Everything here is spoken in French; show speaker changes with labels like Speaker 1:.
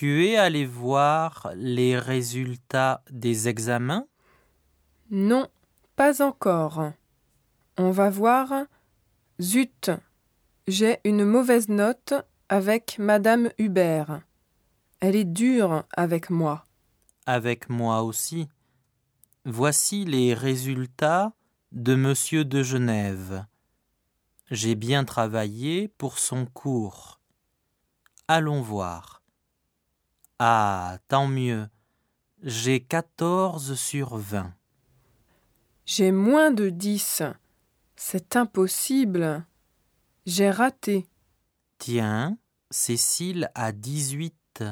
Speaker 1: Tu es allé voir les résultats des examens?
Speaker 2: Non, pas encore. On va voir. Zut, j'ai une mauvaise note avec Madame Hubert. Elle est dure avec moi.
Speaker 1: Avec moi aussi. Voici les résultats de Monsieur de Genève. J'ai bien travaillé pour son cours. Allons voir. Ah, tant mieux. J'ai quatorze sur vingt.
Speaker 2: J'ai moins de dix. C'est impossible. J'ai raté.
Speaker 1: Tiens, Cécile a dix-huit.